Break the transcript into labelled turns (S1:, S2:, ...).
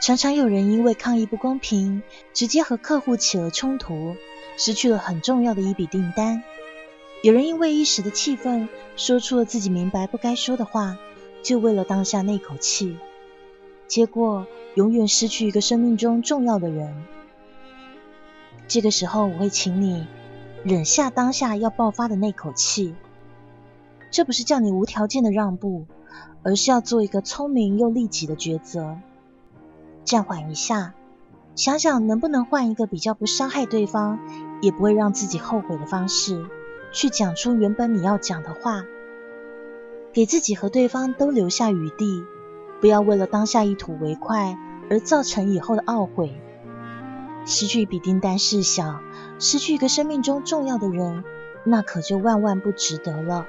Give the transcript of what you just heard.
S1: 常常有人因为抗议不公平，直接和客户起了冲突，失去了很重要的一笔订单。有人因为一时的气愤，说出了自己明白不该说的话，就为了当下那口气，结果永远失去一个生命中重要的人。这个时候，我会请你忍下当下要爆发的那口气。这不是叫你无条件的让步，而是要做一个聪明又利己的抉择。暂缓一下，想想能不能换一个比较不伤害对方，也不会让自己后悔的方式，去讲出原本你要讲的话，给自己和对方都留下余地，不要为了当下一吐为快而造成以后的懊悔。失去比订单事小，失去一个生命中重要的人，那可就万万不值得了。